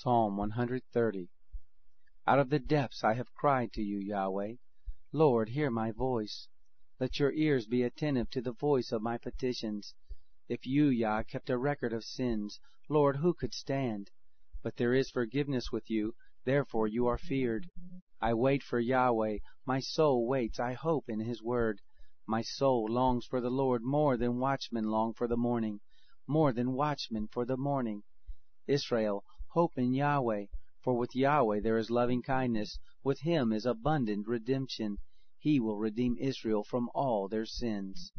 Psalm 130 Out of the depths I have cried to you, Yahweh. Lord, hear my voice. Let your ears be attentive to the voice of my petitions. If you, Yah, kept a record of sins, Lord, who could stand? But there is forgiveness with you, therefore you are feared. I wait for Yahweh, my soul waits, I hope in his word. My soul longs for the Lord more than watchmen long for the morning, more than watchmen for the morning. Israel, hope in Yahweh, for with Yahweh there is loving kindness, with him is abundant redemption. He will redeem Israel from all their sins.